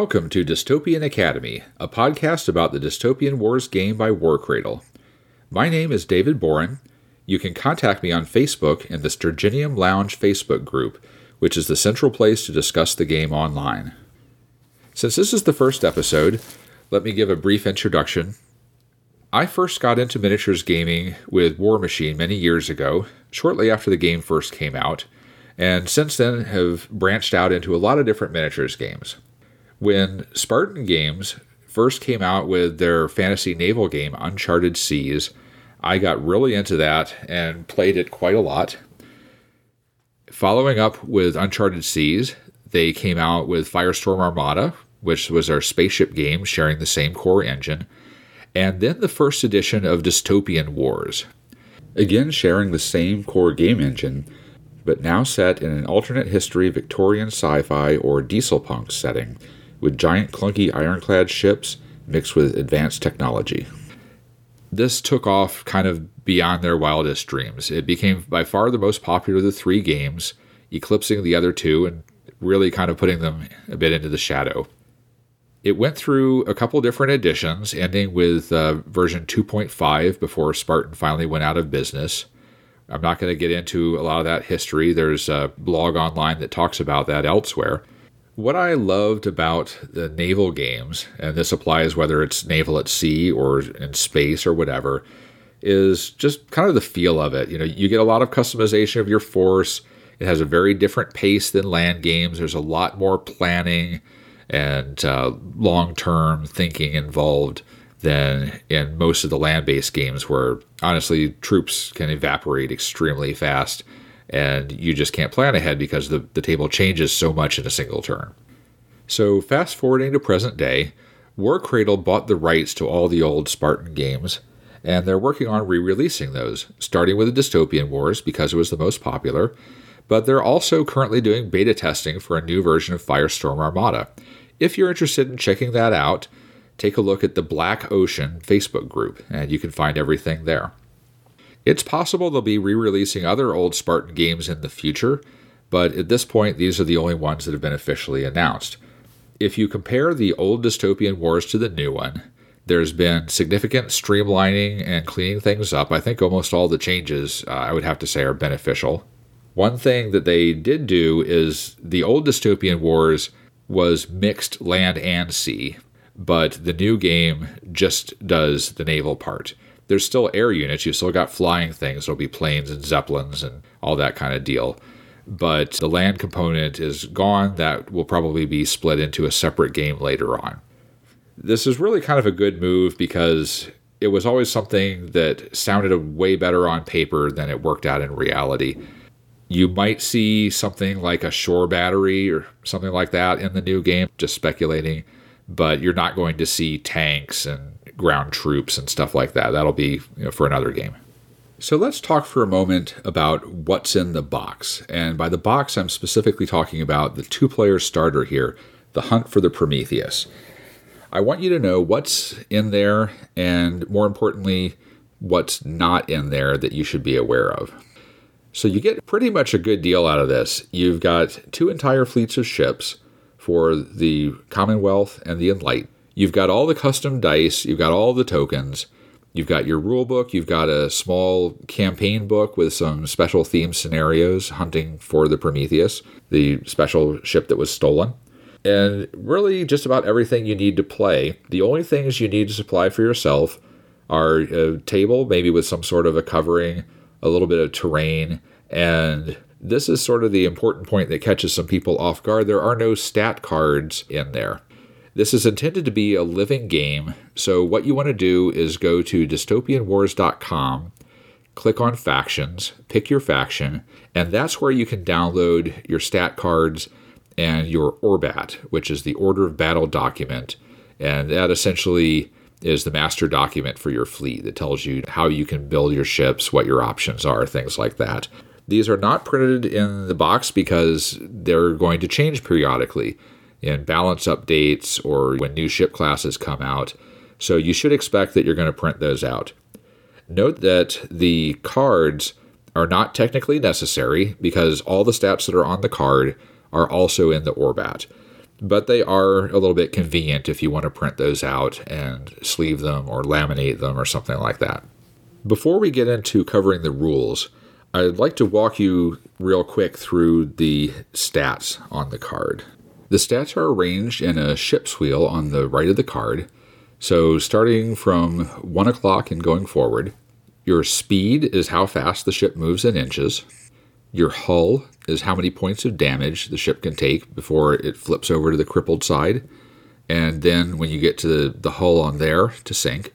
Welcome to Dystopian Academy, a podcast about the Dystopian Wars game by Warcradle. My name is David Boren. You can contact me on Facebook in the Sturginium Lounge Facebook group, which is the central place to discuss the game online. Since this is the first episode, let me give a brief introduction. I first got into miniatures gaming with Warmachine many years ago, shortly after the game first came out, and since then have branched out into a lot of different miniatures games. When Spartan Games first came out with their fantasy naval game, Uncharted Seas, I got really into that and played it quite a lot. Following up with Uncharted Seas, they came out with Firestorm Armada, which was our spaceship game sharing the same core engine, and then the first edition of Dystopian Wars. Again, sharing the same core game engine, but now set in an alternate history Victorian sci fi or diesel punk setting, with giant clunky ironclad ships mixed with advanced technology. This took off kind of beyond their wildest dreams. It became by far the most popular of the three games, eclipsing the other two and really kind of putting them a bit into the shadow. It went through a couple different editions, ending with uh, version 2.5 before Spartan finally went out of business. I'm not going to get into a lot of that history. There's a blog online that talks about that elsewhere. What I loved about the naval games, and this applies whether it's naval at sea or in space or whatever, is just kind of the feel of it. You know, you get a lot of customization of your force. It has a very different pace than land games. There's a lot more planning and uh, long term thinking involved than in most of the land based games, where honestly troops can evaporate extremely fast and you just can't plan ahead because the, the table changes so much in a single turn. So, fast forwarding to present day, Warcradle bought the rights to all the old Spartan games, and they're working on re releasing those, starting with the Dystopian Wars because it was the most popular, but they're also currently doing beta testing for a new version of Firestorm Armada. If you're interested in checking that out, take a look at the Black Ocean Facebook group, and you can find everything there. It's possible they'll be re releasing other old Spartan games in the future, but at this point, these are the only ones that have been officially announced. If you compare the old Dystopian Wars to the new one, there's been significant streamlining and cleaning things up. I think almost all the changes, uh, I would have to say, are beneficial. One thing that they did do is the old Dystopian Wars was mixed land and sea, but the new game just does the naval part. There's still air units, You've still got flying things, there'll be planes and zeppelins and all that kind of deal. But the land component is gone. That will probably be split into a separate game later on. This is really kind of a good move because it was always something that sounded way better on paper than it worked out in reality. You might see something like a shore battery or something like that in the new game, just speculating, but you're not going to see tanks and ground troops and stuff like that. That'll be you know, for another game. So let's talk for a moment about what's in the box. And by the box, I'm specifically talking about the two player starter here, the Hunt for the Prometheus. I want you to know what's in there and, more importantly, what's not in there that you should be aware of. So you get pretty much a good deal out of this. You've got two entire fleets of ships for the Commonwealth and the Enlight. You've got all the custom dice, you've got all the tokens, you've got your rule book, you've got a small campaign book with some special theme scenarios hunting for the Prometheus, the special ship that was stolen. And really, just about everything you need to play. The only things you need to supply for yourself are a table, maybe with some sort of a covering, a little bit of terrain, and this is sort of the important point that catches some people off guard. There are no stat cards in there. This is intended to be a living game, so what you want to do is go to dystopianwars.com, click on factions, pick your faction, and that's where you can download your stat cards and your ORBAT, which is the Order of Battle document. And that essentially is the master document for your fleet that tells you how you can build your ships, what your options are, things like that. These are not printed in the box because they're going to change periodically in balance updates or when new ship classes come out. So you should expect that you're going to print those out. Note that the cards are not technically necessary because all the stats that are on the card are also in the ORBAT. but they are a little bit convenient if you want to print those out and sleeve them or laminate them or something like that. Before we get into covering the rules, I'd like to walk you real quick through the stats on the card. The stats are arranged in a ship's wheel on the right of the card. So, starting from 1 o'clock and going forward, your speed is how fast the ship moves in inches. Your hull is how many points of damage the ship can take before it flips over to the crippled side. And then when you get to the, the hull on there to sink,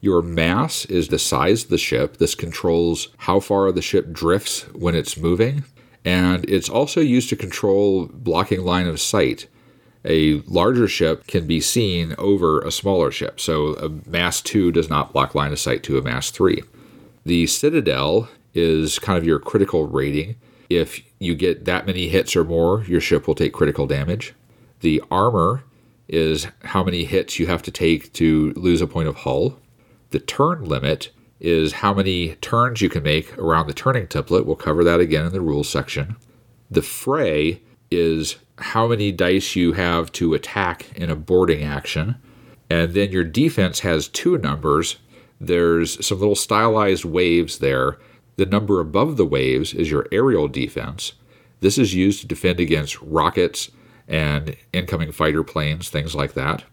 your mass is the size of the ship. This controls how far the ship drifts when it's moving. And it's also used to control blocking line of sight. A larger ship can be seen over a smaller ship. So a mass 2 does not block line of sight to a mass 3. The Citadel is kind of your critical rating. If you get that many hits or more, your ship will take critical damage. The armor is how many hits you have to take to lose a point of hull. The turn limit is how many turns you can make around the turning template. We'll cover that again in the rules section. The fray is how many dice you have to attack in a boarding action. And then your defense has two numbers. There's some little stylized waves there. The number above the waves is your aerial defense. This is used to defend against rockets and incoming fighter planes, things like that.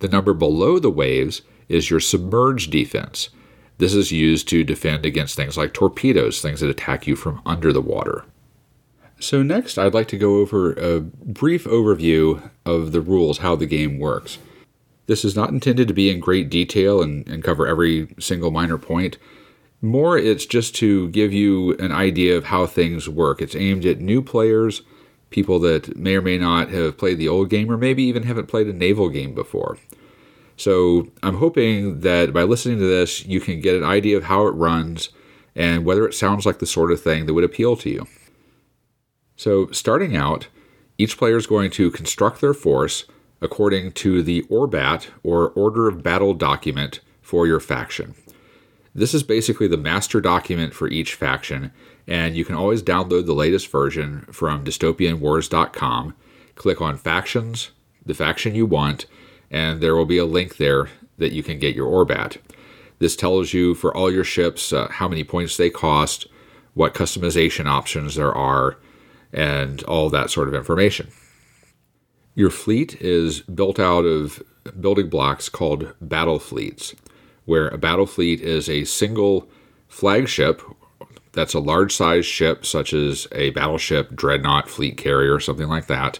The number below the waves is your submerged defense. This is used to defend against things like torpedoes, things that attack you from under the water. So, next, I'd like to go over a brief overview of the rules, how the game works. This is not intended to be in great detail and, and cover every single minor point. More, it's just to give you an idea of how things work. It's aimed at new players, people that may or may not have played the old game, or maybe even haven't played a naval game before. So I'm hoping that by listening to this, you can get an idea of how it runs and whether it sounds like the sort of thing that would appeal to you. So, starting out, each player is going to construct their force according to the ORBAT or Order of Battle document for your faction. This is basically the master document for each faction, and you can always download the latest version from dystopianwars.com. Click on Factions, the faction you want, and there will be a link there that you can get your Orbat. This tells you for all your ships uh, how many points they cost, what customization options there are, and all that sort of information. Your fleet is built out of building blocks called battle fleets, where a battle fleet is a single flagship that's a large size ship, such as a battleship, dreadnought, fleet carrier, something like that,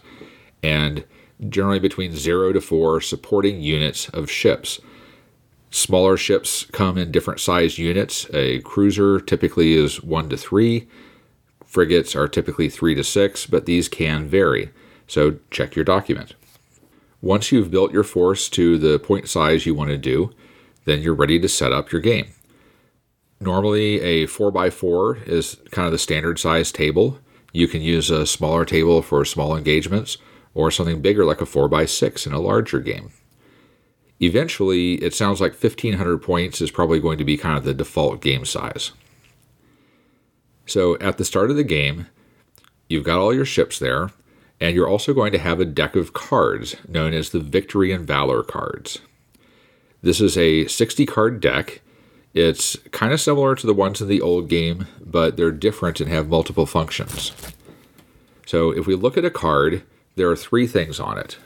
and generally between 0 to 4 supporting units of ships. Smaller ships come in different size units. A cruiser typically is 1 to 3. Frigates are typically 3 to 6, but these can vary. So check your document. Once you've built your force to the point size you want to do, then you're ready to set up your game. Normally, a 4x4 is kind of the standard size table. You can use a smaller table for small engagements, or something bigger like a 4x6 in a larger game. Eventually, it sounds like 1500 points is probably going to be kind of the default game size. So at the start of the game, you've got all your ships there, and you're also going to have a deck of cards known as the Victory and Valor cards. This is a 60 card deck. It's kind of similar to the ones in the old game, but they're different and have multiple functions. So if we look at a card, there are three things on it.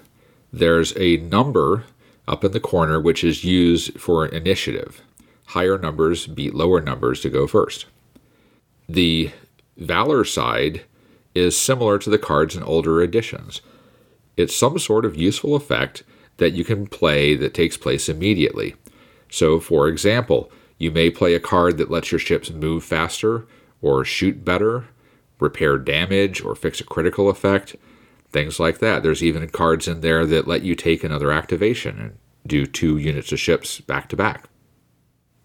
There's a number up in the corner which is used for initiative. Higher numbers beat lower numbers to go first. The Valor side is similar to the cards in older editions. It's some sort of useful effect that you can play that takes place immediately. So, for example, you may play a card that lets your ships move faster, or shoot better, repair damage, or fix a critical effect things like that. There's even cards in there that let you take another activation and do two units of ships back to back.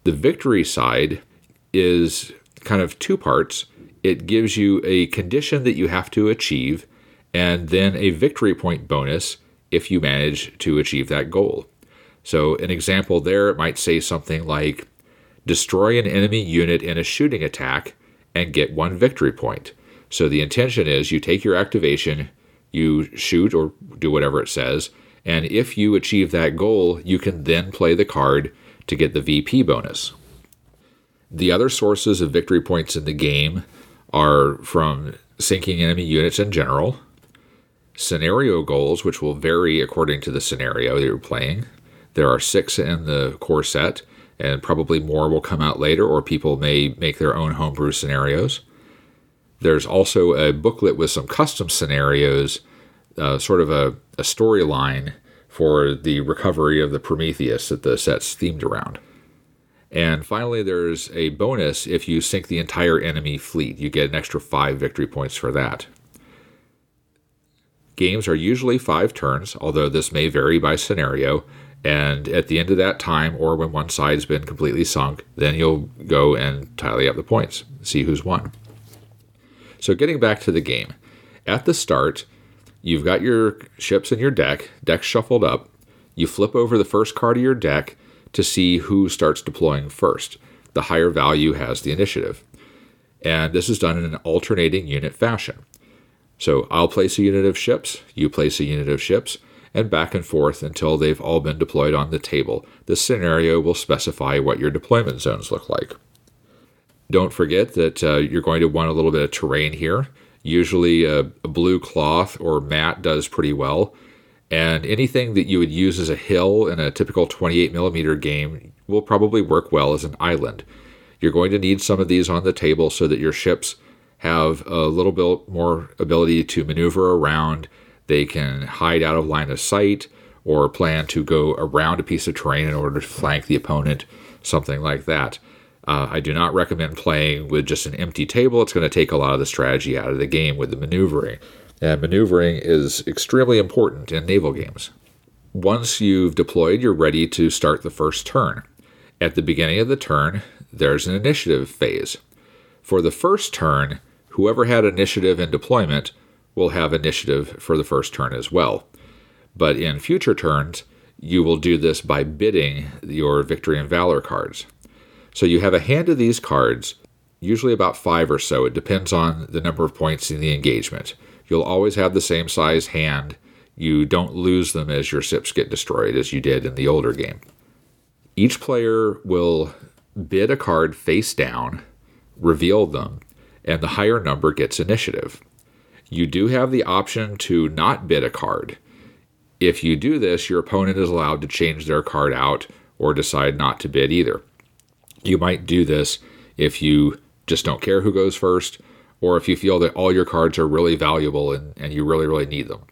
The victory side is kind of two parts. It gives you a condition that you have to achieve, and then a victory point bonus if you manage to achieve that goal. So, an example there might say something like destroy an enemy unit in a shooting attack and get one victory point. So, the intention is you take your activation, You shoot or do whatever it says. And if you achieve that goal, you can then play the card to get the VP bonus. The other sources of victory points in the game are from sinking enemy units in general, scenario goals, which will vary according to the scenario that you're playing. There are six in the core set, and probably more will come out later, or people may make their own homebrew scenarios. There's also a booklet with some custom scenarios, uh, sort of a, a storyline for the recovery of the Prometheus that the set's themed around. And finally, there's a bonus if you sink the entire enemy fleet. You get an extra five victory points for that. Games are usually five turns, although this may vary by scenario. And at the end of that time, or when one side's been completely sunk, then you'll go and tally up the points, see who's won. So, getting back to the game, at the start, you've got your ships in your deck, deck shuffled up. You flip over the first card of your deck to see who starts deploying first. The higher value has the initiative. And this is done in an alternating unit fashion. So I'll place a unit of ships, you place a unit of ships, and back and forth until they've all been deployed on the table. This scenario will specify what your deployment zones look like. Don't forget that uh, you're going to want a little bit of terrain here. Usually, a, a blue cloth or mat does pretty well. And anything that you would use as a hill in a typical 28 millimeter game will probably work well as an island. You're going to need some of these on the table so that your ships have a little bit more ability to maneuver around they can hide out of line of sight or plan to go around a piece of terrain in order to flank the opponent, something like that. Uh, I do not recommend playing with just an empty table. It's going to take a lot of the strategy out of the game with the maneuvering. And maneuvering is extremely important in naval games. Once you've deployed, you're ready to start the first turn. At the beginning of the turn, there's an initiative phase. For the first turn, whoever had initiative in deployment will have initiative for the first turn as well. But in future turns, you will do this by bidding your Victory and Valor cards. So you have a hand of these cards, usually about five or so. It depends on the number of points in the engagement. You'll always have the same size hand. You don't lose them as your ships get destroyed, as you did in the older game. Each player will bid a card face down, reveal them, and the higher number gets initiative. You do have the option to not bid a card. If you do this, your opponent is allowed to change their card out or decide not to bid either. You might do this if you just don't care who goes first, or if you feel that all your cards are really valuable and, and you really, really need them.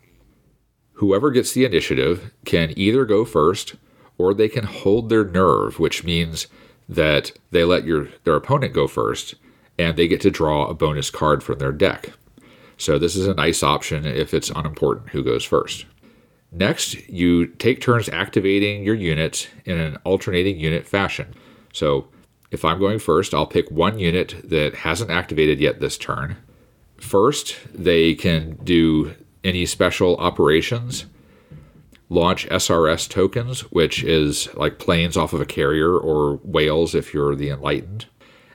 Whoever gets the initiative can either go first or they can hold their nerve, which means that they let your their opponent go first and they get to draw a bonus card from their deck. So this is a nice option if it's unimportant who goes first. Next, you take turns activating your units in an alternating unit fashion. So if I'm going first, I'll pick one unit that hasn't activated yet this turn. First, they can do any special operations, launch SRS tokens, which is like planes off of a carrier or whales if you're the Enlightened.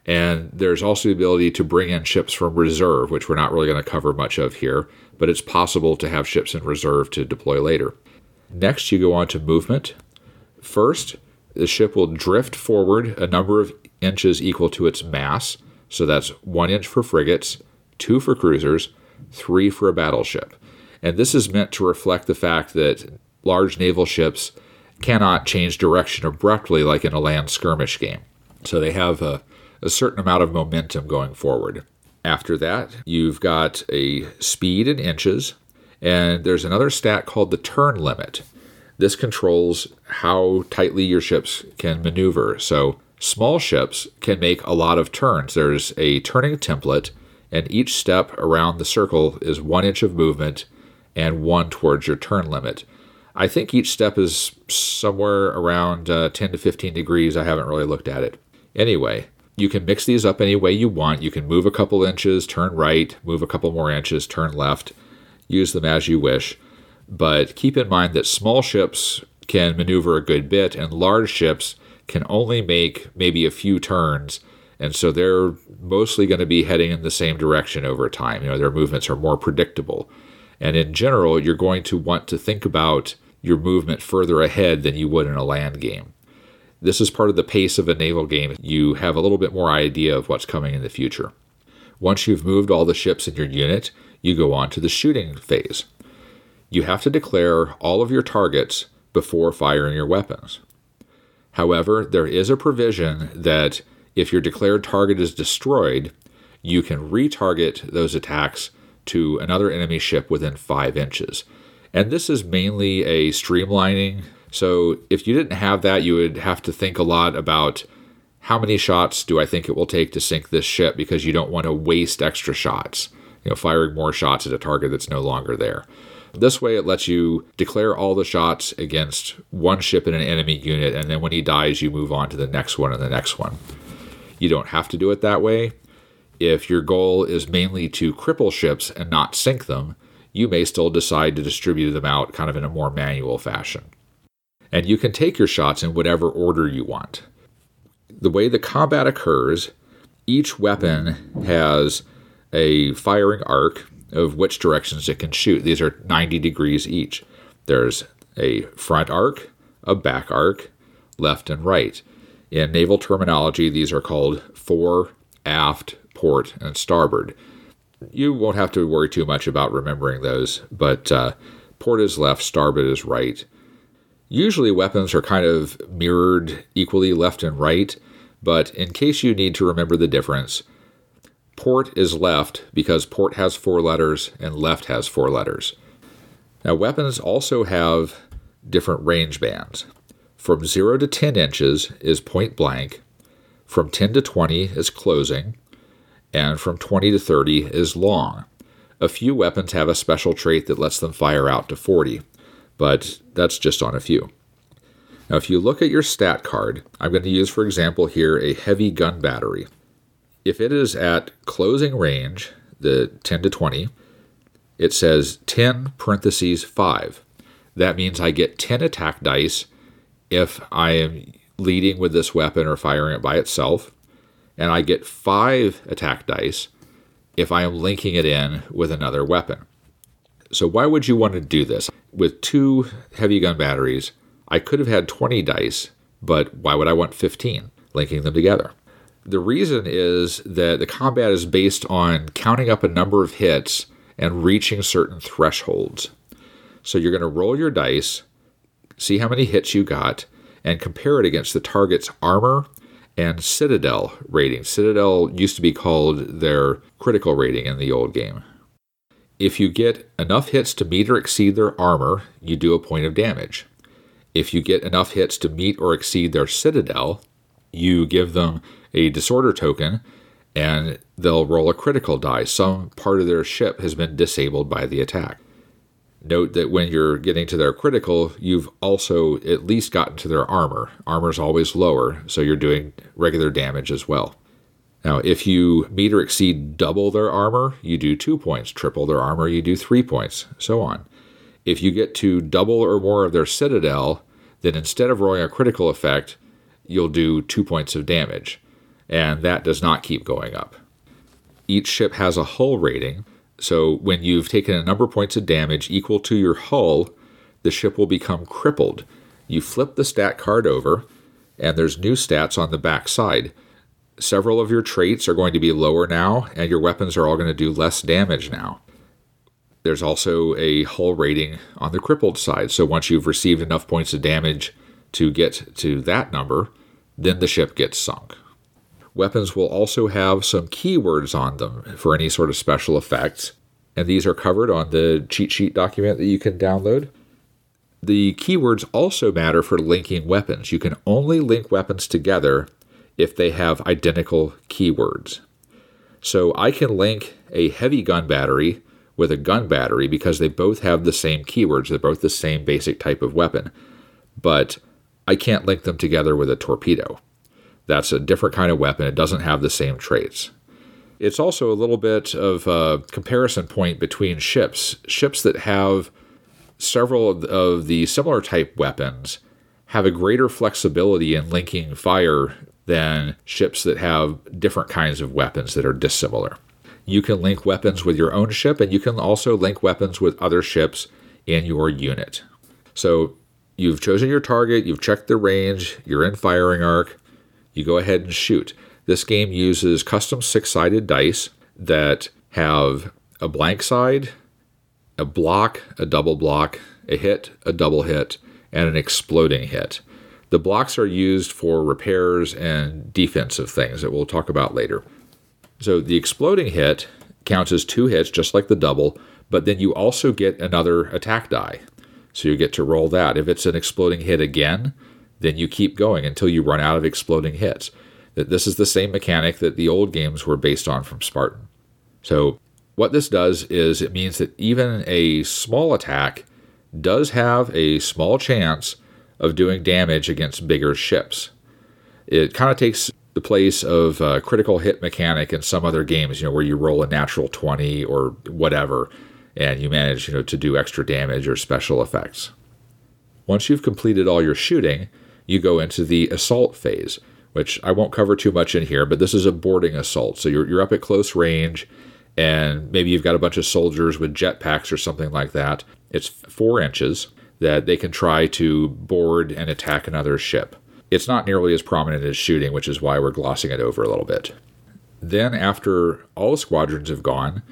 And there's also the ability to bring in ships from reserve, which we're not really going to cover much of here, but it's possible to have ships in reserve to deploy later. Next, you go on to movement. First, the ship will drift forward a number of inches equal to its mass. So that's one inch for frigates, two for cruisers, three for a battleship. And this is meant to reflect the fact that large naval ships cannot change direction abruptly like in a land skirmish game. So they have a a certain amount of momentum going forward. After that, you've got a speed in inches, and there's another stat called the turn limit. This controls how tightly your ships can maneuver. So, small ships can make a lot of turns. There's a turning template, and each step around the circle is one inch of movement and one towards your turn limit. I think each step is somewhere around uh, 10 to 15 degrees. I haven't really looked at it. Anyway, you can mix these up any way you want. You can move a couple inches, turn right, move a couple more inches, turn left, use them as you wish. But keep in mind that small ships can maneuver a good bit, and large ships can only make maybe a few turns. And so they're mostly going to be heading in the same direction over time. You know, their movements are more predictable. And in general, you're going to want to think about your movement further ahead than you would in a land game. This is part of the pace of a naval game. You have a little bit more idea of what's coming in the future. Once you've moved all the ships in your unit, you go on to the shooting phase. You have to declare all of your targets before firing your weapons. However, there is a provision that if your declared target is destroyed, you can retarget those attacks to another enemy ship within five inches. And this is mainly a streamlining. So if you didn't have that, you would have to think a lot about how many shots do I think it will take to sink this ship because you don't want to waste extra shots, you know, firing more shots at a target that's no longer there. This way, it lets you declare all the shots against one ship in an enemy unit, and then when he dies, you move on to the next one and the next one. You don't have to do it that way. If your goal is mainly to cripple ships and not sink them, you may still decide to distribute them out kind of in a more manual fashion. And you can take your shots in whatever order you want. The way the combat occurs, each weapon has a firing arc of which directions it can shoot. These are 90 degrees each. There's a front arc, a back arc, left and right. In naval terminology, these are called fore, aft, port, and starboard. You won't have to worry too much about remembering those, but uh, port is left, starboard is right. Usually, weapons are kind of mirrored equally left and right, but in case you need to remember the difference, Port is left because port has four letters and left has four letters. Now, weapons also have different range bands. From 0 to 10 inches is point blank, from 10 to 20 is closing, and from 20 to 30 is long. A few weapons have a special trait that lets them fire out to 40, but that's just on a few. Now, if you look at your stat card, I'm going to use, for example, here a heavy gun battery if it is at closing range, the 10 to 20, it says 10 parentheses 5. That means I get 10 attack dice if I am leading with this weapon or firing it by itself, and I get 5 attack dice if I am linking it in with another weapon. So, why would you want to do this? With two heavy gun batteries, I could have had 20 dice, but why would I want 15 linking them together? The reason is that the combat is based on counting up a number of hits and reaching certain thresholds. So you're going to roll your dice, see how many hits you got, and compare it against the target's armor and Citadel rating. Citadel used to be called their critical rating in the old game. If you get enough hits to meet or exceed their armor, you do a point of damage. If you get enough hits to meet or exceed their Citadel, you give them a disorder token and they'll roll a critical die. Some part of their ship has been disabled by the attack. Note that when you're getting to their critical, you've also at least gotten to their armor. Armor's always lower, so you're doing regular damage as well. Now, if you meet or exceed double their armor, you do two points. Triple their armor, you do three points, so on. If you get to double or more of their citadel, then instead of rolling a critical effect, you'll do two points of damage and that does not keep going up. Each ship has a hull rating, so when you've taken a number of points of damage equal to your hull, the ship will become crippled. You flip the stat card over, and there's new stats on the back side. Several of your traits are going to be lower now, and your weapons are all going to do less damage now. There's also a hull rating on the crippled side, so once you've received enough points of damage to get to that number, then the ship gets sunk. Weapons will also have some keywords on them for any sort of special effects, and these are covered on the cheat sheet document that you can download. The keywords also matter for linking weapons. You can only link weapons together if they have identical keywords. So I can link a heavy gun battery with a gun battery because they both have the same keywords. They're both the same basic type of weapon. But I can't link them together with a torpedo. That's a different kind of weapon. It doesn't have the same traits. It's also a little bit of a comparison point between ships. Ships that have several of the similar type weapons have a greater flexibility in linking fire than ships that have different kinds of weapons that are dissimilar. you can link weapons with your own ship, and you can also link weapons with other ships in your unit. So you've chosen your target, you've checked the range, you're in firing arc, you go ahead and shoot. This game uses custom six sided dice that have a blank side, a block, a double block, a hit, a double hit, and an exploding hit. The blocks are used for repairs and defensive things that we'll talk about later. So the exploding hit counts as two hits, just like the double, but then you also get another attack die. So you get to roll that. If it's an exploding hit again, then you keep going until you run out of exploding hits. This is the same mechanic that the old games were based on from Spartan. So what this does is it means that even a small attack does have a small chance of doing damage against bigger ships. It kind of takes the place of a critical hit mechanic in some other games, you know, where you roll a natural 20 or whatever and you manage, you know, to do extra damage or special effects. Once you've completed all your shooting, you go into the assault phase, which I won't cover too much in here, but this is a boarding assault. So you're, you're up at close range and maybe you've got a bunch of soldiers with jetpacks or something like that. It's four inches that they can try to board and attack another ship. It's not nearly as prominent as shooting, which is why we're glossing it over a little bit. Then, after all squadrons have gone,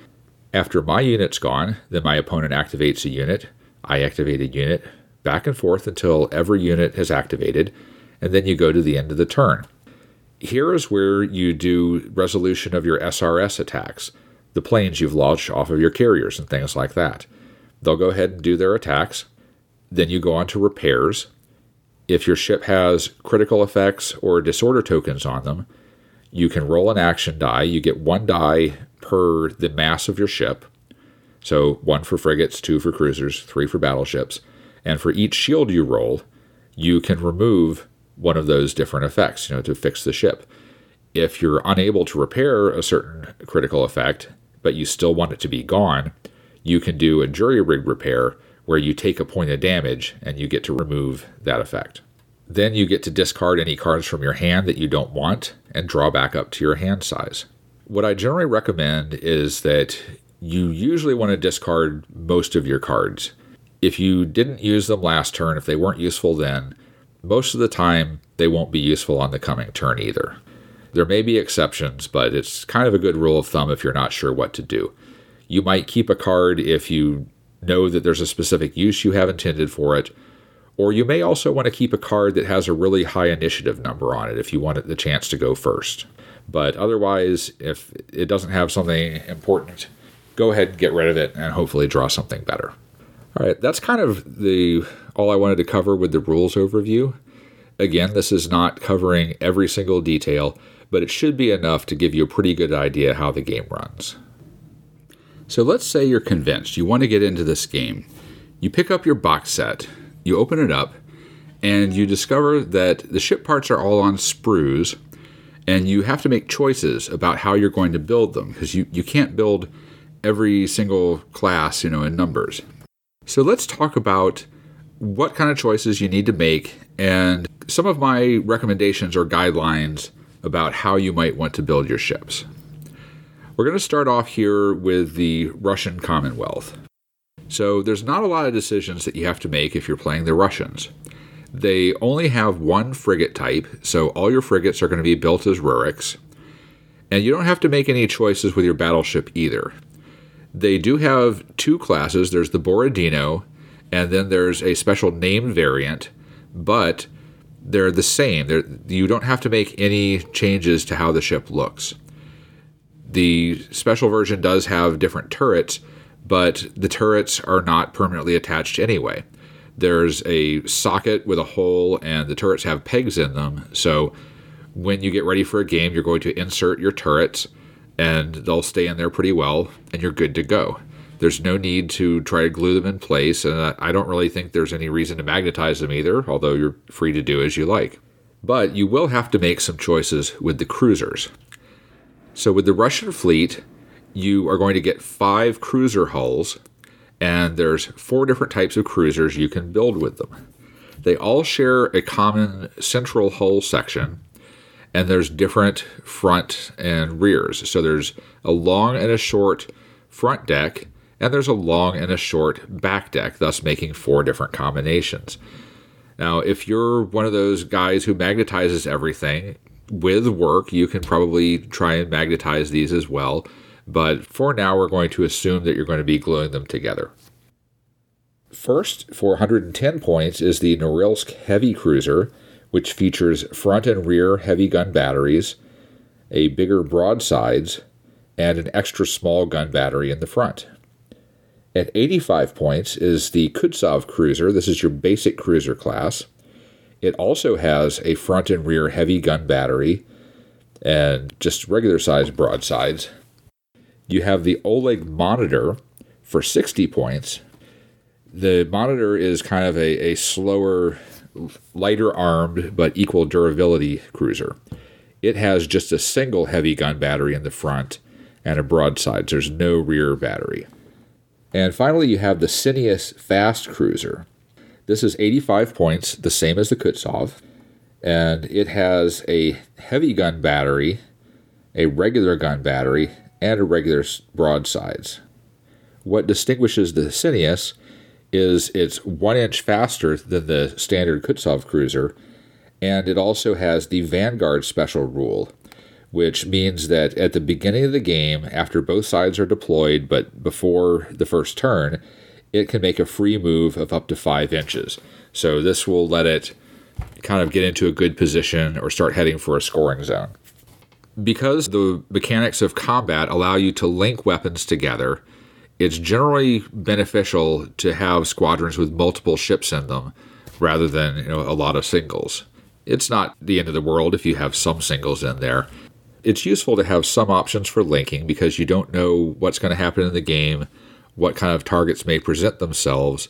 after my unit's gone, then my opponent activates a unit, I activate a unit, back and forth until every unit has activated, and then you go to the end of the turn. Here is where you do resolution of your SRS attacks, the planes you've launched off of your carriers and things like that. They'll go ahead and do their attacks. Then you go on to repairs, if your ship has critical effects or disorder tokens on them, you can roll an action die. You get one die per the mass of your ship. So one for frigates, two for cruisers, three for battleships. And for each shield you roll, you can remove one of those different effects, you know, to fix the ship. If you're unable to repair a certain critical effect, but you still want it to be gone, you can do a jury rig repair where you take a point of damage and you get to remove that effect. Then you get to discard any cards from your hand that you don't want and draw back up to your hand size. What I generally recommend is that you usually want to discard most of your cards. If you didn't use them last turn, if they weren't useful then, most of the time they won't be useful on the coming turn either. There may be exceptions, but it's kind of a good rule of thumb if you're not sure what to do. You might keep a card if you know that there's a specific use you have intended for it. Or you may also want to keep a card that has a really high initiative number on it if you want the chance to go first. But otherwise, if it doesn't have something important, go ahead and get rid of it and hopefully draw something better. All right, that's kind of the all I wanted to cover with the rules overview. Again, this is not covering every single detail, but it should be enough to give you a pretty good idea how the game runs. So let's say you're convinced you want to get into this game. You pick up your box set, you open it up, and you discover that the ship parts are all on sprues, and you have to make choices about how you're going to build them because you, you can't build every single class, you know, in numbers. So let's talk about what kind of choices you need to make and some of my recommendations or guidelines about how you might want to build your ships. We're going to start off here with the Russian Commonwealth. So there's not a lot of decisions that you have to make if you're playing the Russians. They only have one frigate type, so all your frigates are going to be built as Ruriks. And you don't have to make any choices with your battleship either. They do have two classes there's the Borodino, and then there's a special named variant, but they're the same. They're, you don't have to make any changes to how the ship looks. The special version does have different turrets, but the turrets are not permanently attached anyway. There's a socket with a hole, and the turrets have pegs in them. So when you get ready for a game, you're going to insert your turrets, and they'll stay in there pretty well, and you're good to go. There's no need to try to glue them in place, and I don't really think there's any reason to magnetize them either, although you're free to do as you like. But you will have to make some choices with the cruisers. So with the Russian fleet, you are going to get five cruiser hulls, and there's four different types of cruisers you can build with them. They all share a common central hull section, and there's different front and rears. So there's a long and a short front deck, and there's a long and a short back deck, thus making four different combinations. Now, if you're one of those guys who magnetizes everything with work, you can probably try and magnetize these as well. But for now, we're going to assume that you're going to be gluing them together. First, for 110 points, is the Norilsk Heavy Cruiser, which features front and rear heavy gun batteries, a bigger broadsides, and an extra small gun battery in the front. At 85 points is the Kutuzov Cruiser. This is your basic cruiser class. It also has a front and rear heavy gun battery and just regular sized broadsides. You have the Oleg Monitor for 60 points. The Monitor is kind of a, a slower, lighter armed, but equal durability cruiser. It has just a single heavy gun battery in the front and a broadside. There's no rear battery. And finally, you have the Cineas Fast Cruiser. This is 85 points, the same as the Kutuzov, and it has a heavy gun battery, a regular gun battery, and a regular broadsides. What distinguishes the Cineas is it's one inch faster than the standard Kutuzov cruiser, and it also has the Vanguard special rule, which means that at the beginning of the game, after both sides are deployed but before the first turn, it can make a free move of up to five inches. So this will let it kind of get into a good position or start heading for a scoring zone. Because the mechanics of combat allow you to link weapons together, it's generally beneficial to have squadrons with multiple ships in them rather than you know, a lot of singles. It's not the end of the world if you have some singles in there, it's useful to have some options for linking because you don't know what's going to happen in the game, what kind of targets may present themselves,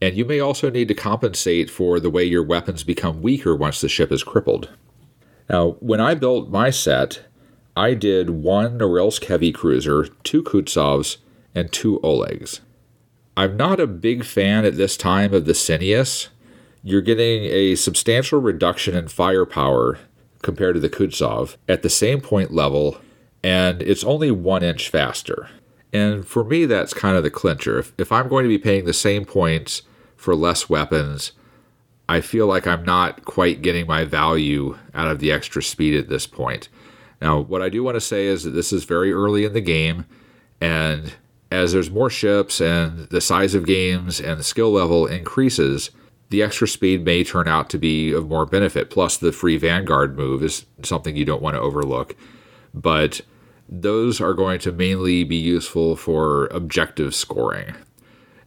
and you may also need to compensate for the way your weapons become weaker once the ship is crippled. Now, when I built my set, I did one Norilsk heavy cruiser, two Kutuzovs, and two Olegs. I'm not a big fan at this time of the Cineas. You're getting a substantial reduction in firepower compared to the Kutuzov at the same point level, and it's only one inch faster. And for me, that's kind of the clincher. If, if I'm going to be paying the same points for less weapons, I feel like I'm not quite getting my value out of the extra speed at this point. Now, what I do want to say is that this is very early in the game, and as there's more ships and the size of games and the skill level increases, the extra speed may turn out to be of more benefit. Plus, the free Vanguard move is something you don't want to overlook. But those are going to mainly be useful for objective scoring.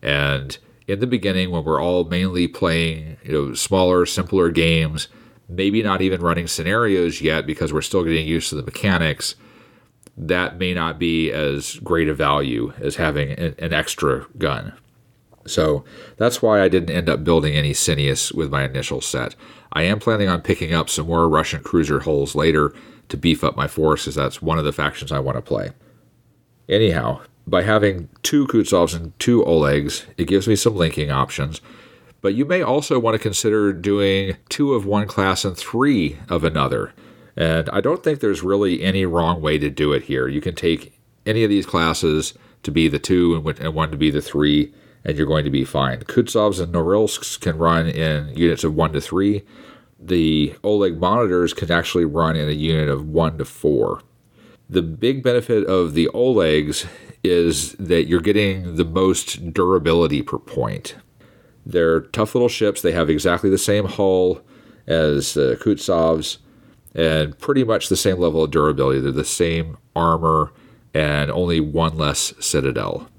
And in the beginning, when we're all mainly playing, you know, smaller, simpler games, maybe not even running scenarios yet because we're still getting used to the mechanics, that may not be as great a value as having an, extra gun. So that's why I didn't end up building any Cineas with my initial set. I am planning on picking up some more Russian cruiser hulls later to beef up my force, as that's one of the factions I want to play. Anyhow, by having two Kutuzovs and two Olegs, it gives me some linking options. But you may also want to consider doing two of one class and three of another. And I don't think there's really any wrong way to do it here. You can take any of these classes to be the two and one to be the three and you're going to be fine. Kutuzovs and Norilsks can run in units of 1 to 3. The Oleg monitors can actually run in a unit of 1 to 4. The big benefit of the Olegs is that you're getting the most durability per point. They're tough little ships. They have exactly the same hull as uh, Kutuzovs and pretty much the same level of durability. They're the same armor and only one less citadel.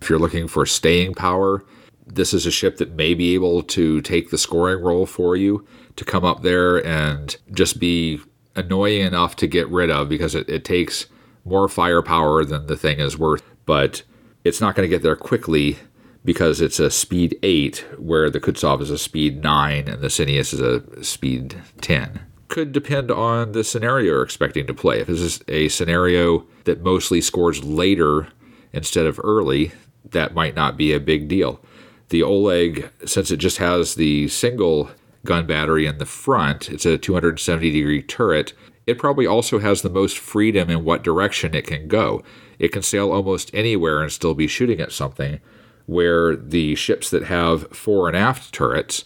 If you're looking for staying power, this is a ship that may be able to take the scoring role for you to come up there and just be annoying enough to get rid of because it, it takes more firepower than the thing is worth. But it's not going to get there quickly because it's a speed 8, where the Kutuzov is a speed 9 and the Cineas is a speed 10. Could depend on the scenario you're expecting to play. If this is a scenario that mostly scores later instead of early, that might not be a big deal. The Oleg, since it just has the single gun battery in the front, it's a 270 degree turret. it probably also has the most freedom in what direction it can go. It can sail almost anywhere and still be shooting at something, where the ships that have fore and aft turrets,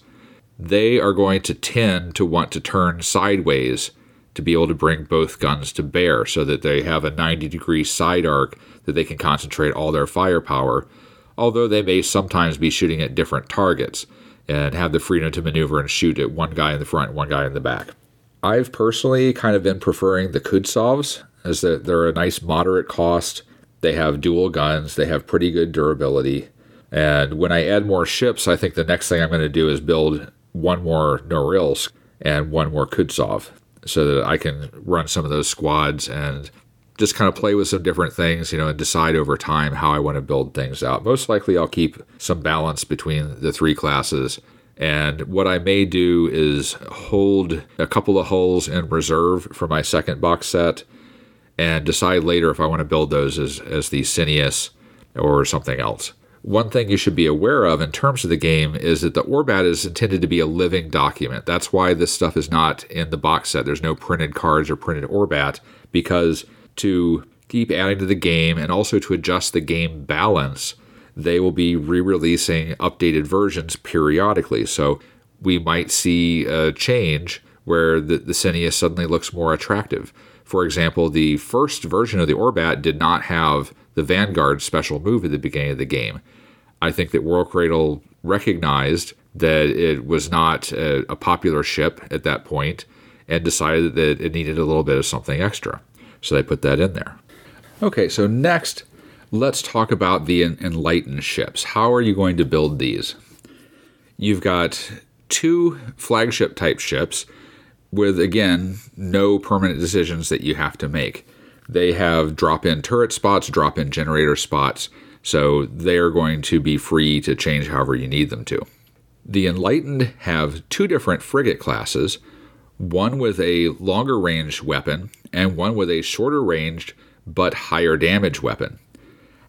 they are going to tend to want to turn sideways to be able to bring both guns to bear so that they have a 90 degree side arc that they can concentrate all their firepower, although they may sometimes be shooting at different targets and have the freedom to maneuver and shoot at one guy in the front, one guy in the back. I've personally kind of been preferring the Kutuzovs as that they're a nice moderate cost. They have dual guns, they have pretty good durability. And when I add more ships, I think the next thing I'm going to do is build one more Norilsk and one more Kutuzov so that I can run some of those squads and just kind of play with some different things, you know, and decide over time how I want to build things out. Most likely, I'll keep some balance between the three classes and what I may do is hold a couple of hulls in reserve for my second box set and decide later if I want to build those as, as the Sineus or something else. One thing you should be aware of in terms of the game is that the Orbat is intended to be a living document. That's why this stuff is not in the box set. There's no printed cards or printed Orbat because to keep adding to the game and also to adjust the game balance, they will be re releasing updated versions periodically. So we might see a change where the, the Sineus suddenly looks more attractive. For example, the first version of the Orbat did not have the Vanguard special move at the beginning of the game. I think that Warcradle recognized that it was not a, a popular ship at that point and decided that it needed a little bit of something extra. So they put that in there. Okay, so next let's talk about the enlightened ships. How are you going to build these? You've got two flagship type ships with, again, no permanent decisions that you have to make. They have drop in turret spots, drop in generator spots, so they are going to be free to change however you need them to. The Enlightened have two different frigate classes one with a longer range weapon and one with a shorter ranged but higher damage weapon.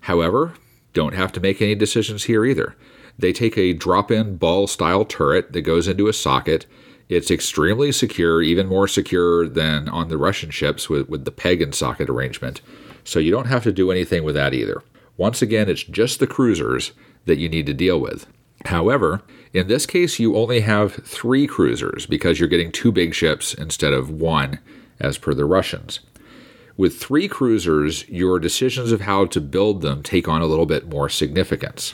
However, don't have to make any decisions here either. They take a drop in ball style turret that goes into a socket. It's extremely secure, even more secure than on the Russian ships with, with the peg and socket arrangement. So you don't have to do anything with that either. Once again, it's just the cruisers that you need to deal with. However, in this case, you only have three cruisers because you're getting two big ships instead of one, as per the Russians. With three cruisers, your decisions of how to build them take on a little bit more significance.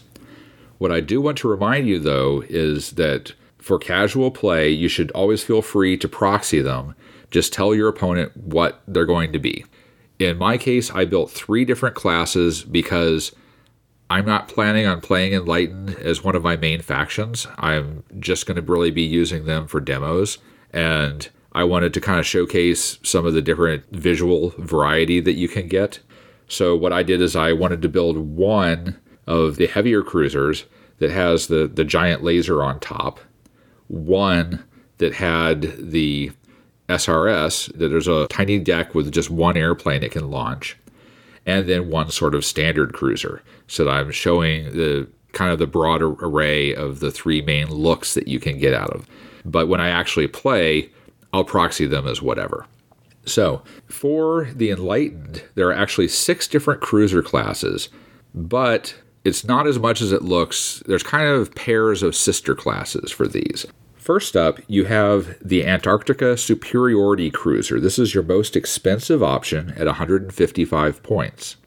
What I do want to remind you, though, is that for casual play, you should always feel free to proxy them. Just tell your opponent what they're going to be. In my case, I built three different classes because I'm not planning on playing Enlightened as one of my main factions. I'm just going to really be using them for demos. And I wanted to kind of showcase some of the different visual variety that you can get. So what I did is I wanted to build one of the heavier cruisers that has the the giant laser on top, one that had the SRS that there's a tiny deck with just one airplane it can launch, and then one sort of standard cruiser. So that I'm showing the kind of the broad array of the three main looks that you can get out of. But when I actually play, I'll proxy them as whatever. So, for the Enlightened, there are actually six different cruiser classes, but it's not as much as it looks. There's kind of pairs of sister classes for these. First up, you have the Antarctica Superiority Cruiser. This is your most expensive option at 155 points.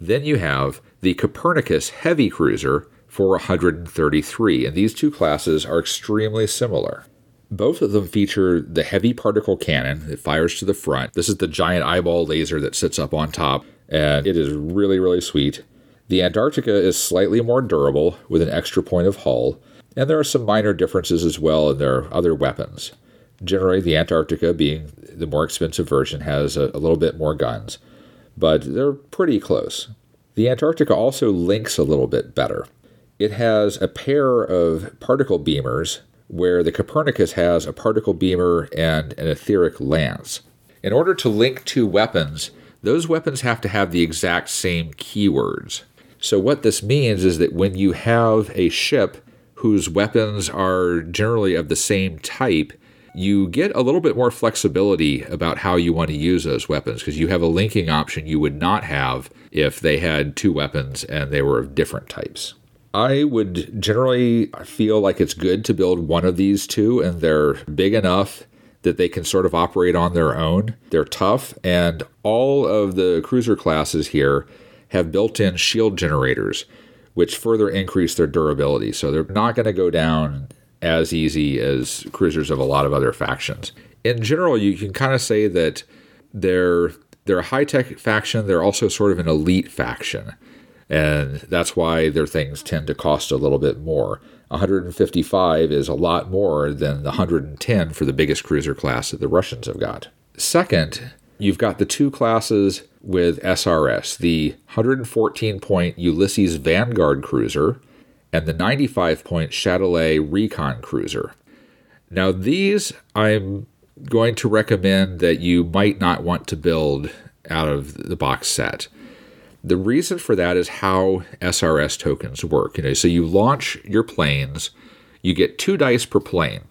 Then you have the Copernicus Heavy Cruiser for 133, and these two classes are extremely similar. Both of them feature the heavy particle cannon that fires to the front. This is the giant eyeball laser that sits up on top, and it is really, really sweet. The Antarctica is slightly more durable with an extra point of hull, and there are some minor differences as well in their other weapons. Generally, the Antarctica, being the more expensive version, has a, a little bit more guns, but they're pretty close. The Antarctica also links a little bit better. It has a pair of particle beamers where the Copernicus has a particle beamer and an etheric lance. In order to link two weapons, those weapons have to have the exact same keywords. So, what this means is that when you have a ship whose weapons are generally of the same type, you get a little bit more flexibility about how you want to use those weapons because you have a linking option you would not have if they had two weapons and they were of different types. I would generally feel like it's good to build one of these two, and they're big enough that they can sort of operate on their own. They're tough, and all of the cruiser classes here have built in shield generators, which further increase their durability. So they're not going to go down as easy as cruisers of a lot of other factions. In general, you can kind of say that they're they're a high tech faction. They're also sort of an elite faction, and that's why their things tend to cost a little bit more. 155 is a lot more than the 110 for the biggest cruiser class that the Russians have got. Second, you've got the two classes with SRS the 114 point Ulysses Vanguard cruiser and the 95 point Chatelet Recon cruiser. Now, these I'm going to recommend that you might not want to build out of the box set. The reason for that is how SRS tokens work. You know, so you launch your planes, you get two dice per plane.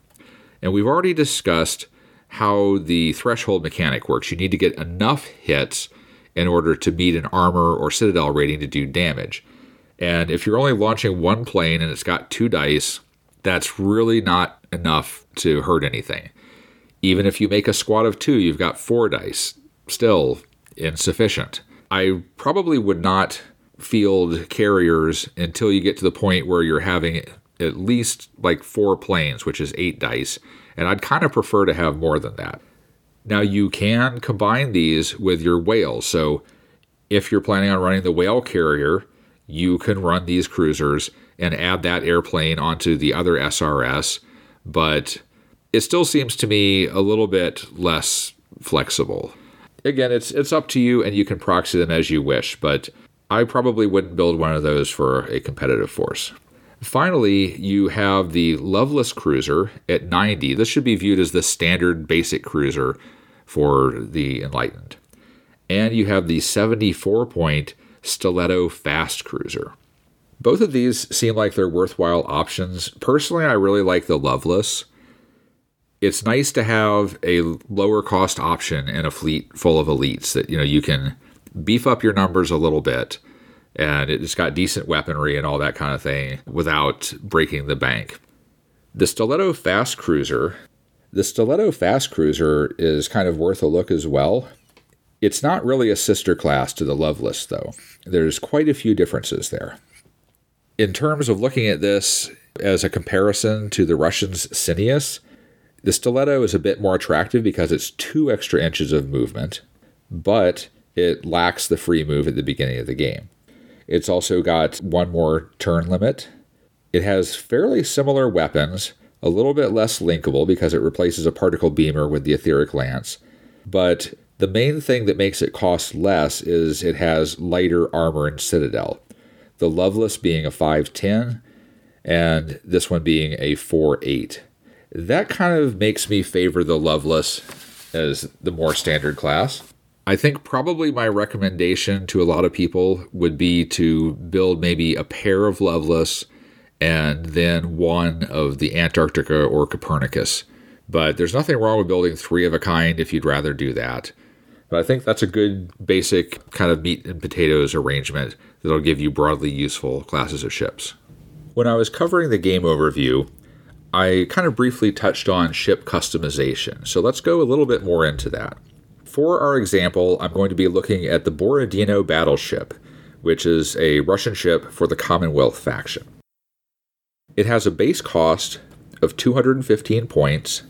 And we've already discussed how the threshold mechanic works. You need to get enough hits in order to meet an armor or citadel rating to do damage. And if you're only launching one plane and it's got two dice, that's really not enough to hurt anything. Even if you make a squad of two, you've got four dice. Still insufficient. I probably would not field carriers until you get to the point where you're having at least like four planes, which is eight dice. And I'd kind of prefer to have more than that. Now, you can combine these with your whales. So, if you're planning on running the whale carrier, you can run these cruisers and add that airplane onto the other SRS. But it still seems to me a little bit less flexible again, it's it's up to you, and you can proxy them as you wish. But I probably wouldn't build one of those for a competitive force. Finally, you have the Lovelace Cruiser at 90. This should be viewed as the standard basic cruiser for the Enlightened. And you have the 74 point Stiletto Fast Cruiser. Both of these seem like they're worthwhile options. Personally, I really like the Lovelace it's nice to have a lower cost option in a fleet full of elites that you know you can beef up your numbers a little bit and it's got decent weaponry and all that kind of thing without breaking the bank. The Stiletto Fast Cruiser, the Stiletto Fast Cruiser is kind of worth a look as well. It's not really a sister class to the Lovelace though. There's quite a few differences there. In terms of looking at this as a comparison to the Russians' Sineus, the stiletto is a bit more attractive because it's two extra inches of movement, but it lacks the free move at the beginning of the game. It's also got one more turn limit. It has fairly similar weapons, a little bit less linkable because it replaces a particle beamer with the etheric lance. But the main thing that makes it cost less is it has lighter armor and citadel. The Lovelace being a 510, and this one being a 4 8 that kind of makes me favor the Lovelace as the more standard class. I think probably my recommendation to a lot of people would be to build maybe a pair of Lovelace and then one of the Antarctica or Copernicus. But there's nothing wrong with building three of a kind if you'd rather do that. But I think that's a good basic kind of meat and potatoes arrangement that'll give you broadly useful classes of ships. When I was covering the game overview, I kind of briefly touched on ship customization, so let's go a little bit more into that. For our example, I'm going to be looking at the Borodino battleship, which is a Russian ship for the Commonwealth faction. It has a base cost of 215 points,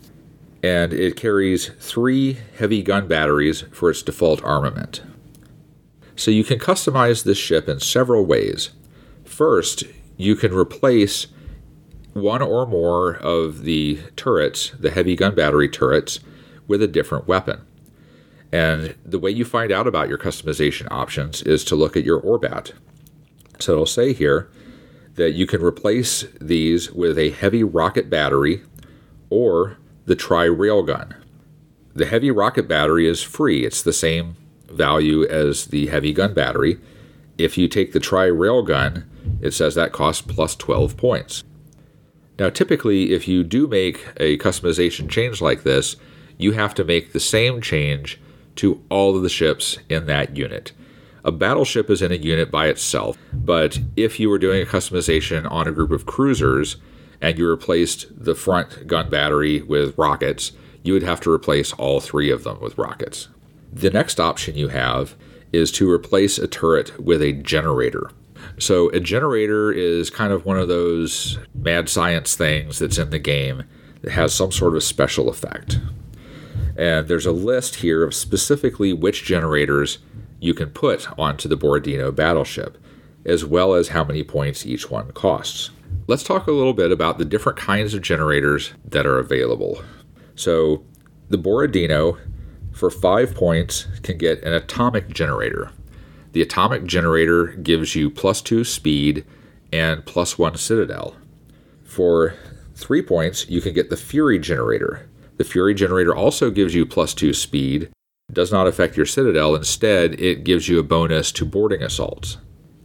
and it carries three heavy gun batteries for its default armament. So you can customize this ship in several ways. First, you can replace one or more of the turrets, the heavy gun battery turrets, with a different weapon. And the way you find out about your customization options is to look at your Orbat. So it'll say here that you can replace these with a heavy rocket battery or the tri railgun. The heavy rocket battery is free, it's the same value as the heavy gun battery. If you take the tri railgun, it says that costs plus 12 points. Now, typically, if you do make a customization change like this, you have to make the same change to all of the ships in that unit. A battleship is in a unit by itself, but if you were doing a customization on a group of cruisers and you replaced the front gun battery with rockets, you would have to replace all three of them with rockets. The next option you have is to replace a turret with a generator. So, a generator is kind of one of those mad science things that's in the game that has some sort of special effect. And there's a list here of specifically which generators you can put onto the Borodino battleship, as well as how many points each one costs. Let's talk a little bit about the different kinds of generators that are available. So, the Borodino, for five points, can get an atomic generator. The atomic generator gives you plus two speed and plus one citadel. For three points, you can get the Fury generator. The Fury generator also gives you plus two speed, does not affect your citadel. Instead, it gives you a bonus to boarding assaults.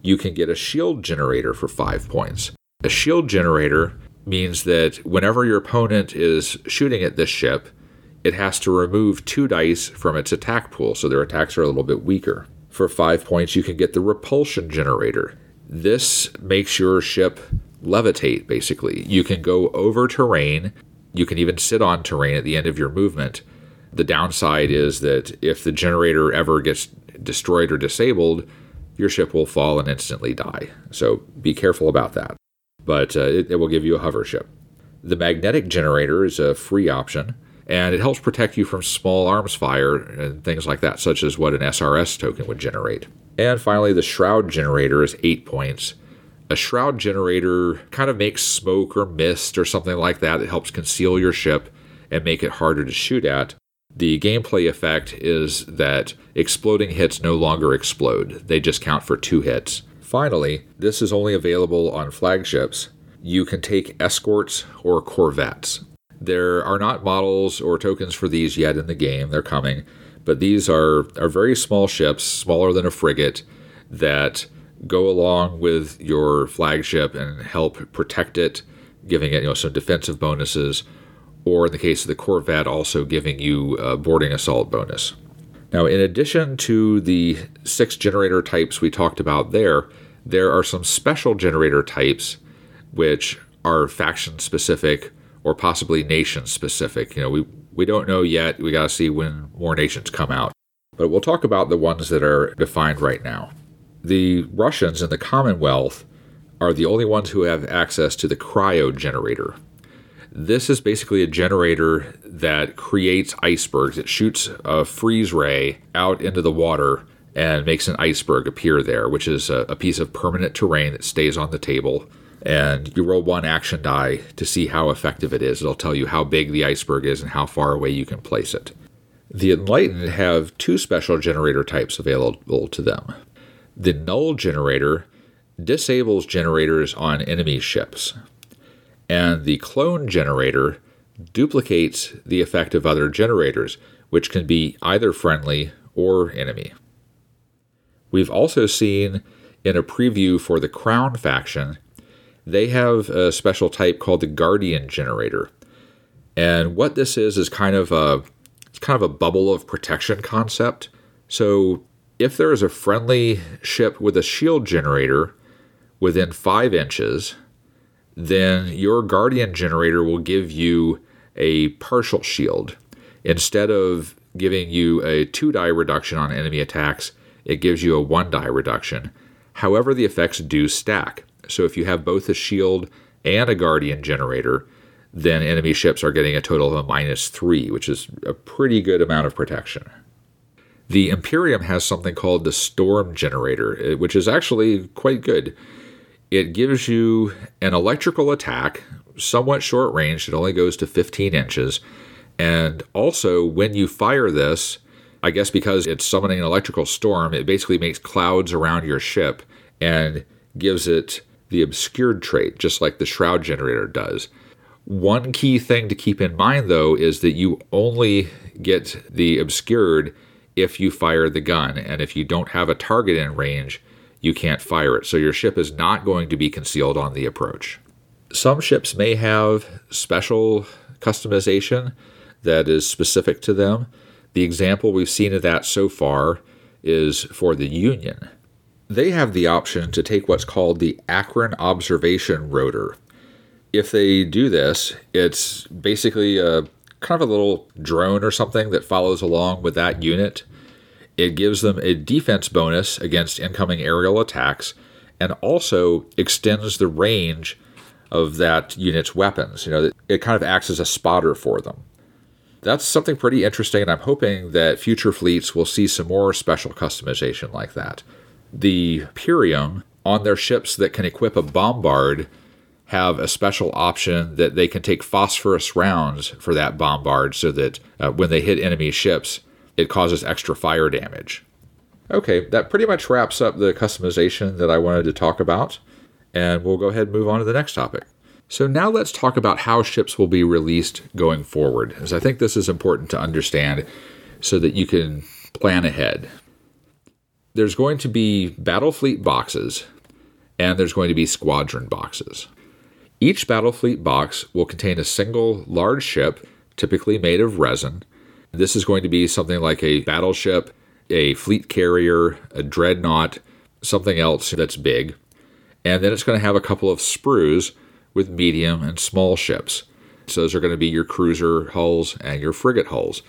You can get a shield generator for five points. A shield generator means that whenever your opponent is shooting at this ship, it has to remove two dice from its attack pool, so their attacks are a little bit weaker. For five points, you can get the repulsion generator. This makes your ship levitate, basically. You can go over terrain, you can even sit on terrain at the end of your movement. The downside is that if the generator ever gets destroyed or disabled, your ship will fall and instantly die. So be careful about that. But uh, it, it will give you a hover ship. The magnetic generator is a free option and it helps protect you from small arms fire and things like that, such as what an SRS token would generate. And finally, the shroud generator is 8 points. A shroud generator kind of makes smoke or mist or something like that that helps conceal your ship and make it harder to shoot at. The gameplay effect is that exploding hits no longer explode, they just count for two hits. Finally, this is only available on flagships. You can take escorts or corvettes. There are not models or tokens for these yet in the game, they're coming, but these are, are very small ships, smaller than a frigate, that go along with your flagship and help protect it, giving it you know some defensive bonuses, or in the case of the Corvette, also giving you a boarding assault bonus. Now, in addition to the six generator types we talked about there, there are some special generator types which are faction specific or possibly nation specific. You know, we, we don't know yet. We got to see when more nations come out. But we'll talk about the ones that are defined right now. The Russians in the Commonwealth are the only ones who have access to the cryo generator. This is basically a generator that creates icebergs. It shoots a freeze ray out into the water and makes an iceberg appear there, which is a, a piece of permanent terrain that stays on the table and you roll one action die to see how effective it is. It'll tell you how big the iceberg is and how far away you can place it. The Enlightened have two special generator types available to them. The Null generator disables generators on enemy ships, and the Clone generator duplicates the effect of other generators, which can be either friendly or enemy. We've also seen in a preview for the Crown faction they have a special type called the Guardian Generator. And what this is is kind of a it's kind of a bubble of protection concept. So if there is a friendly ship with a shield generator within five inches, then your Guardian generator will give you a partial shield. Instead of giving you a two die reduction on enemy attacks, it gives you a one die reduction. However, the effects do stack. So if you have both a shield and a guardian generator, then enemy ships are getting a total of a minus three, which is a pretty good amount of protection. The Imperium has something called the Storm Generator, eh, which is actually quite good. It gives you an electrical attack, somewhat short range, it only goes to 15 inches. And also, when you fire this, I guess because it's summoning an electrical storm, it basically makes clouds around your ship and gives it the obscured trait, just like the shroud generator does. One key thing to keep in mind, though, is that you only get the obscured if you fire the gun, and if you don't have a target in range, you can't fire it. So your ship is not going to be concealed on the approach. Some ships may have special customization that is specific to them. The example we've seen of that so far is for the Union. They have the option to take what's called the Akron Observation Rotor. If they do this, it's basically a kind of a little drone or something that follows along with that unit. It gives them a defense bonus against incoming aerial attacks and also extends the range of that unit's weapons. You know, it kind of acts as a spotter for them that's something pretty interesting, and I'm hoping that future fleets will see some more special customization like that. The Imperium, on their ships that can equip a bombard, have a special option that they can take phosphorus rounds for that bombard so that uh, when they hit enemy ships, it causes extra fire damage. Okay, that pretty much wraps up the customization that I wanted to talk about, and we'll go ahead and move on to the next topic. So now let's talk about how ships will be released going forward, as I think this is important to understand so that you can plan ahead. There's going to be battle fleet boxes and there's going to be squadron boxes. Each battle fleet box will contain a single large ship, typically made of resin. This is going to be something like a battleship, a fleet carrier, a dreadnought, something else that's big. And then it's going to have a couple of sprues with medium and small ships. So those are going to be your cruiser hulls and your frigate hulls.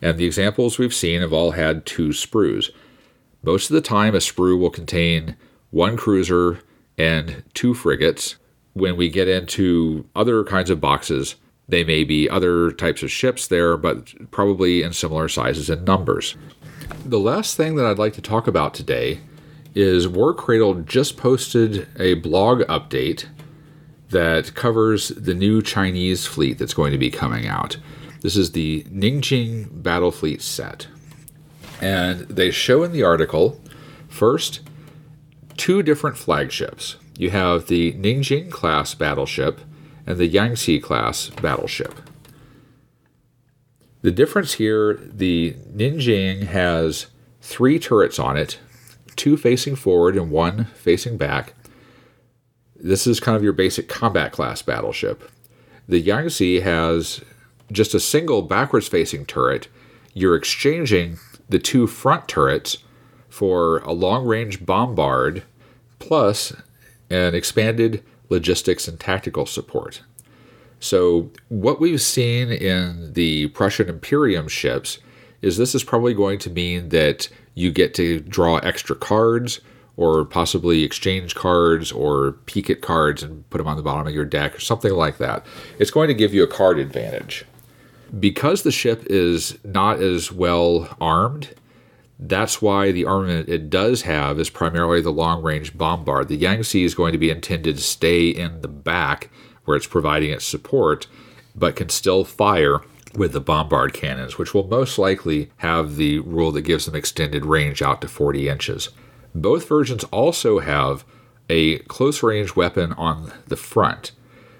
And the examples we've seen have all had two sprues. Most of the time, a sprue will contain one cruiser and two frigates. When we get into other kinds of boxes, they may be other types of ships there, but probably in similar sizes and numbers. The last thing that I'd like to talk about today is Warcradle just posted a blog update that covers the new Chinese fleet that's going to be coming out. This is the Ningjing Battle Fleet set. And they show in the article first two different flagships. You have the Ningjing class battleship and the Yangtze class battleship. The difference here the Ningjing has three turrets on it, two facing forward and one facing back, this is kind of your basic combat class battleship. The Yangtze has just a single backwards facing turret. You're exchanging the two front turrets for a long range bombard plus an expanded logistics and tactical support. So, what we've seen in the Prussian Imperium ships is this is probably going to mean that you get to draw extra cards or possibly exchange cards or peek at cards and put them on the bottom of your deck or something like that. It's going to give you a card advantage. Because the ship is not as well armed, that's why the armament it does have is primarily the long range bombard. The Yangtze is going to be intended to stay in the back where it's providing its support, but can still fire with the bombard cannons, which will most likely have the rule that gives them extended range out to 40 inches. Both versions also have a close range weapon on the front,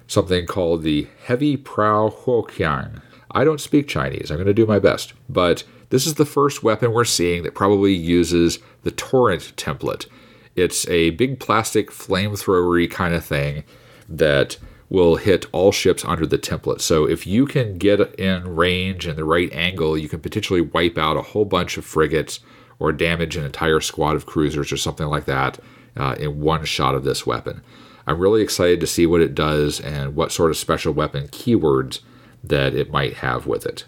something called the Heavy Prow Huoqiang. I don't speak Chinese, I'm going to do my best, but this is the first weapon we're seeing that probably uses the Torrent template. It's a big plastic flamethrowery kind of thing that will hit all ships under the template. So if you can get in range and the right angle, you can potentially wipe out a whole bunch of frigates or damage an entire squad of cruisers or something like that uh, in one shot of this weapon. I'm really excited to see what it does and what sort of special weapon keywords that it might have with it.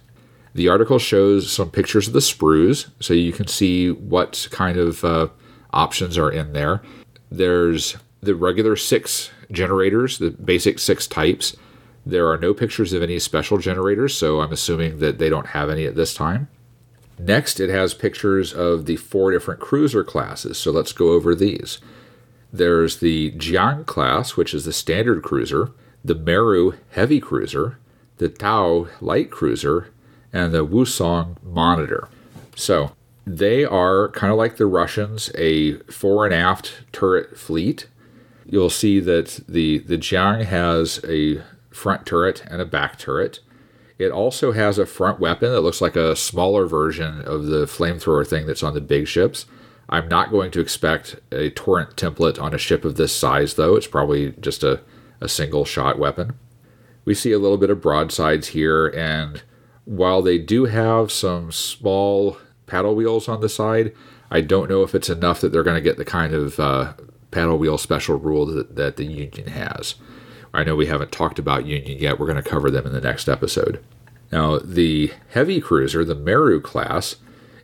The article shows some pictures of the sprues so you can see what kind of uh, options are in there. There's the regular six generators, the basic six types. There are no pictures of any special generators, so I'm assuming that they don't have any at this time. Next, it has pictures of the four different cruiser classes, so let's go over these. There's the Jiang class, which is the standard cruiser, the Meru heavy cruiser, the Tao light cruiser, and the Wusong monitor. So they are kind of like the Russians, a fore and aft turret fleet. You'll see that the, the Jiang has a front turret and a back turret. It also has a front weapon that looks like a smaller version of the flamethrower thing that's on the big ships. I'm not going to expect a torrent template on a ship of this size, though. It's probably just a, a single shot weapon. We see a little bit of broadsides here, and while they do have some small paddle wheels on the side, I don't know if it's enough that they're going to get the kind of uh, paddle wheel special rule that, that the Union has. I know we haven't talked about Union yet. We're going to cover them in the next episode. Now, the heavy cruiser, the Meru class,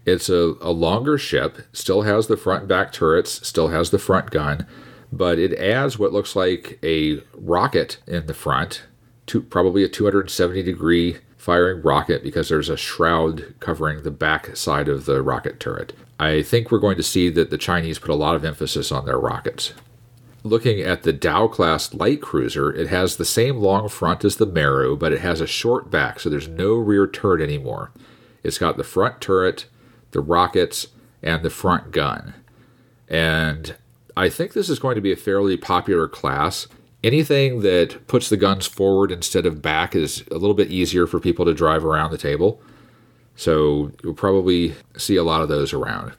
it's a, a longer ship, still has the front and back turrets, still has the front gun, but it adds what looks like a rocket in the front, to probably a 270 degree firing rocket because there's a shroud covering the back side of the rocket turret. I think we're going to see that the Chinese put a lot of emphasis on their rockets. Looking at the Dow class light cruiser, it has the same long front as the Meru, but it has a short back, so there's no rear turret anymore. It's got the front turret, the rockets, and the front gun. And I think this is going to be a fairly popular class anything that puts the guns forward instead of back is a little bit easier for people to drive around the table. So you'll probably see a lot of those around.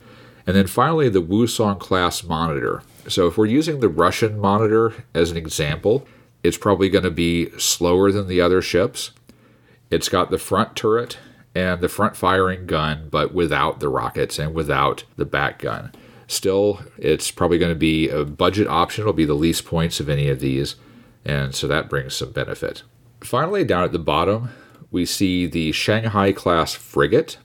And then finally, the Wusong class monitor. So if we're using the Russian monitor as an example, it's probably going to be slower than the other ships. It's got the front turret and the front firing gun, but without the rockets and without the back gun. Still, it's probably going to be a budget option. It'll be the least points of any of these, and so that brings some benefit. Finally, down at the bottom, we see the Shanghai class frigate.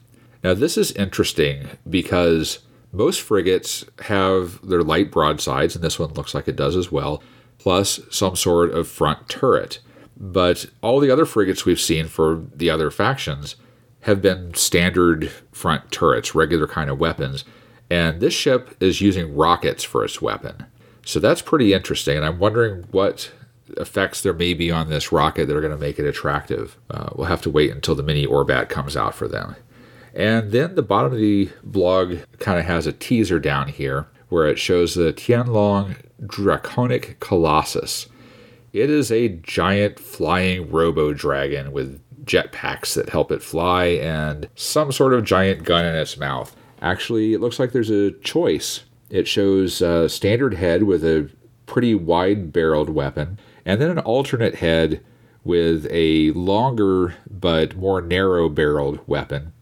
Now, this is interesting because most frigates have their light broadsides, and this one looks like it does as well, plus some sort of front turret. But all the other frigates we've seen for the other factions have been standard front turrets, regular kind of weapons. And this ship is using rockets for its weapon. So that's pretty interesting. And I'm wondering what effects there may be on this rocket that are going to make it attractive. Uh, we'll have to wait until the mini Orbat comes out for them. And then the bottom of the blog kind of has a teaser down here where it shows the Tianlong Draconic Colossus. It is a giant flying robo dragon with jetpacks that help it fly and some sort of giant gun in its mouth. Actually, it looks like there's a choice. It shows a standard head with a pretty wide barreled weapon, and then an alternate head with a longer but more narrow barreled weapon.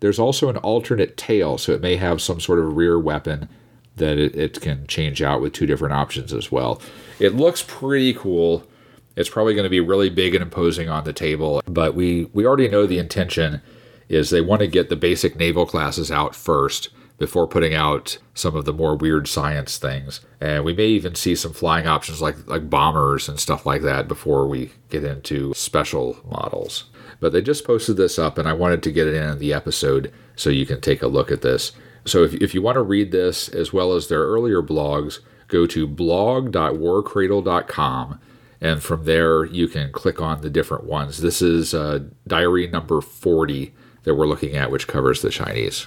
There's also an alternate tail, so it may have some sort of rear weapon that it, it can change out with two different options as well. It looks pretty cool. It's probably going to be really big and imposing on the table, but we, we already know the intention is they want to get the basic naval classes out first before putting out some of the more weird science things. And we may even see some flying options like like bombers and stuff like that before we get into special models. But they just posted this up and I wanted to get it in the episode so you can take a look at this. So if, if you want to read this as well as their earlier blogs, go to blog.warcradle.com and from there you can click on the different ones. This is uh, diary number 40 that we're looking at, which covers the Chinese.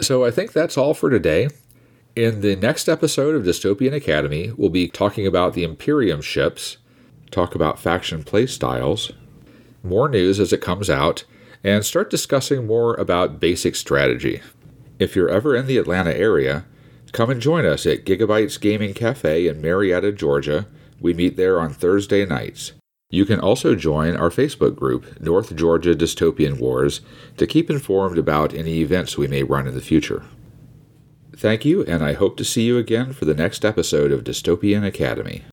So I think that's all for today. In the next episode of Dystopian Academy, we'll be talking about the Imperium ships, talk about faction playstyles, more news as it comes out, and start discussing more about basic strategy. If you're ever in the Atlanta area, come and join us at Gigabytes Gaming Cafe in Marietta, Georgia. We meet there on Thursday nights. You can also join our Facebook group, North Georgia Dystopian Wars, to keep informed about any events we may run in the future. Thank you, and I hope to see you again for the next episode of Dystopian Academy.